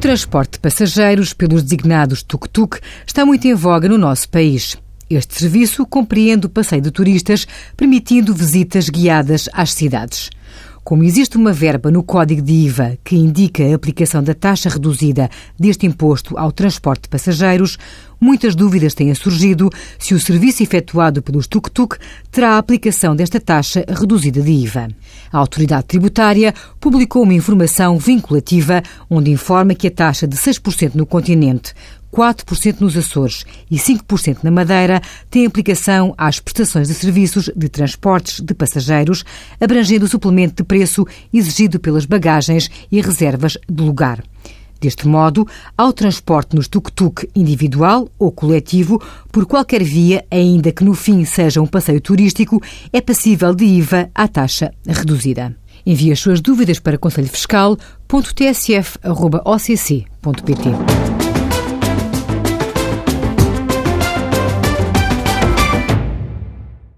transporte de passageiros pelos designados tuk-tuk está muito em voga no nosso país. Este serviço compreende o passeio de turistas, permitindo visitas guiadas às cidades. Como existe uma verba no código de IVA que indica a aplicação da taxa reduzida deste imposto ao transporte de passageiros, muitas dúvidas têm surgido se o serviço efetuado pelos tuk-tuk terá a aplicação desta taxa reduzida de IVA. A autoridade tributária publicou uma informação vinculativa onde informa que a taxa de 6% no continente 4% nos Açores e 5% na Madeira têm aplicação às prestações de serviços de transportes de passageiros, abrangendo o suplemento de preço exigido pelas bagagens e reservas de lugar. Deste modo, ao transporte nos tuk-tuk individual ou coletivo, por qualquer via, ainda que no fim seja um passeio turístico, é passível de IVA à taxa reduzida. Envie as suas dúvidas para conselhofiscal.tsf.occ.pt.